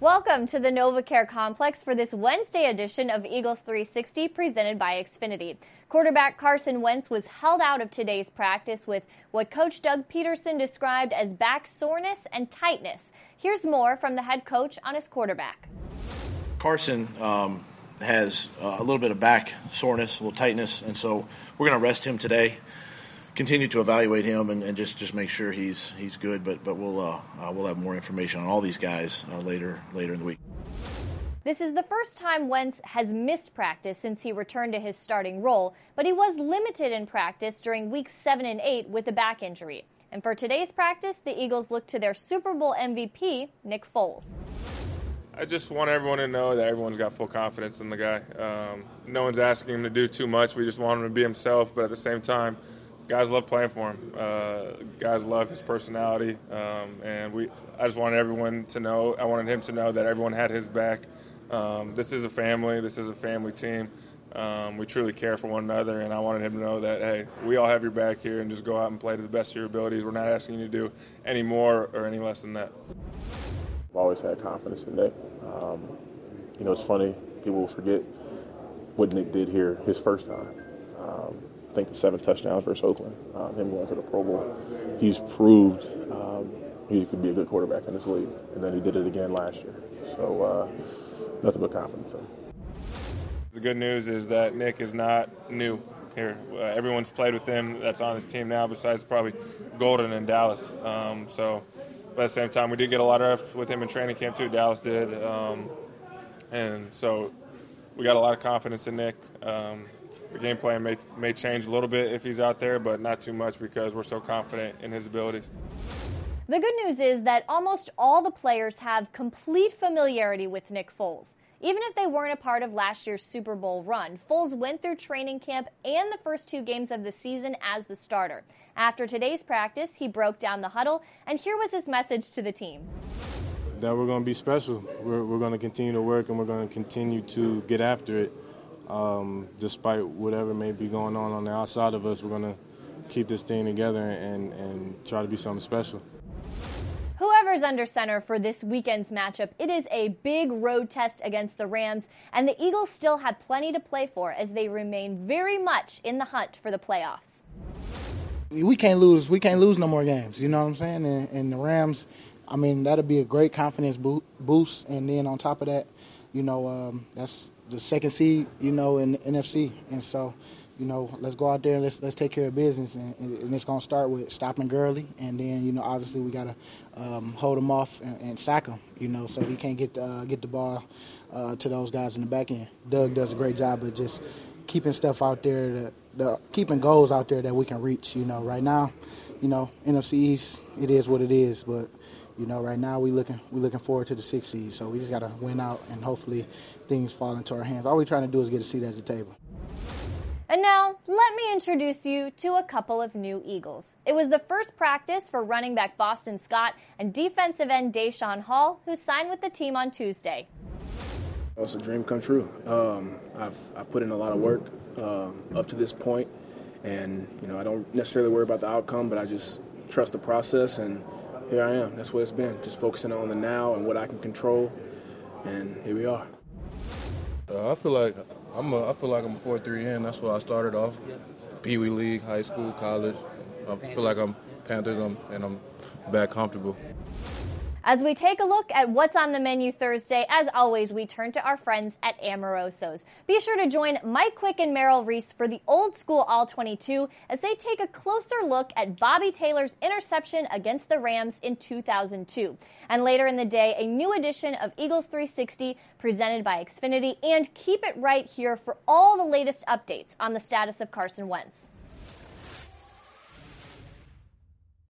Welcome to the NovaCare Complex for this Wednesday edition of Eagles 360 presented by Xfinity. Quarterback Carson Wentz was held out of today's practice with what Coach Doug Pederson described as back soreness and tightness. Here's more from the head coach on his quarterback. Carson um, has a little bit of back soreness, a little tightness, and so we're going to rest him today continue to evaluate him and, and, just, just make sure he's he's good. But but we'll uh, uh, we'll have more information on all these guys uh, later later in the week. This is the first time Wentz has missed practice since he returned to his starting role, but he was limited in practice during weeks seven and eight with a back injury. And for today's practice, the Eagles look to their Super Bowl MVP, Nick Foles. I just want everyone to know that everyone's got full confidence in the guy. Um, no one's asking him to do too much. We just want him to be himself, but at the same time, guys love playing for him. Uh, guys love his personality, um, and we. I just wanted everyone to know. I wanted him to know that everyone had his back. Um, this is a family. This is a family team. Um, we truly care for one another, and I wanted him to know that hey, we all have your back here, and just go out and play to the best of your abilities. We're not asking you to do any more or any less than that. I've always had confidence in Nick. Um, you know, it's funny people forget what Nick did here his first time. Think the seven touchdowns versus Oakland, um, him going to the Pro Bowl, he's proved um, he could be a good quarterback in this league. And then he did it again last year. So uh, nothing but confidence. The good news is that Nick is not new here. Uh, everyone's played with him that's on this team now, besides probably Golden and Dallas. Um, so, but at the same time, we did get a lot of reps with him in training camp too. Dallas did, um, and so we got a lot of confidence in Nick. Um, the game plan may, may change a little bit if he's out there, but not too much because we're so confident in his abilities. The good news is that almost all the players have complete familiarity with Nick Foles. Even if they weren't a part of last year's Super Bowl run, Foles went through training camp and the first two games of the season as the starter. After today's practice, he broke down the huddle, and here was his message to the team. That we're going to be special. We're, we're going to continue to work and we're going to continue to get after it um, despite whatever may be going on on the outside of us, we're going to keep this thing together and, and try to be something special. Whoever's under center for this weekend's matchup, it is a big road test against the Rams, and the Eagles still have plenty to play for as they remain very much in the hunt for the playoffs. We can't lose. We can't lose no more games. You know what I'm saying? And, and the Rams, I mean, that'll be a great confidence boost. And then on top of that, you know, um, that's the second seed, you know, in NFC. And so, you know, let's go out there and let's let's take care of business. And, and it's going to start with stopping Gurley, and then you know, obviously we got to um, hold him off and, and, sack him. You know, so he can't get the, uh, get the ball uh, to those guys in the back end. Doug does a great job of just keeping stuff out there, the, keeping goals out there that we can reach. You know, right now, you know, NFC East, it is what it is, but you know, right now we're looking we're looking forward to the sixth seed. So we just got to win out, and hopefully things fall into our hands. All we're trying to do is get a seat at the table. And now, let me introduce you to a couple of new Eagles. It was the first practice for running back Boston Scott and defensive end Daeshon Hall, who signed with the team on Tuesday. It's a dream come true. Um, I've, I've put in a lot of work um, up to this point, and you know I don't necessarily worry about the outcome, but I just trust the process and here I am. That's what it's been. Just focusing on the now and what I can control, and here we are. Uh, I feel like I'm a, I feel like I'm a four three in. That's where I started off. Pee Wee League, high school, college. I feel like I'm Panthers, I'm, and I'm back comfortable. As we take a look at what's on the menu Thursday, as always, we turn to our friends at Amoroso's. Be sure to join Mike Quick and Merrill Reese for the old school All 22 as they take a closer look at Bobby Taylor's interception against the Rams in 2002. And later in the day, a new edition of Eagles 360 presented by Xfinity. And keep it right here for all the latest updates on the status of Carson Wentz.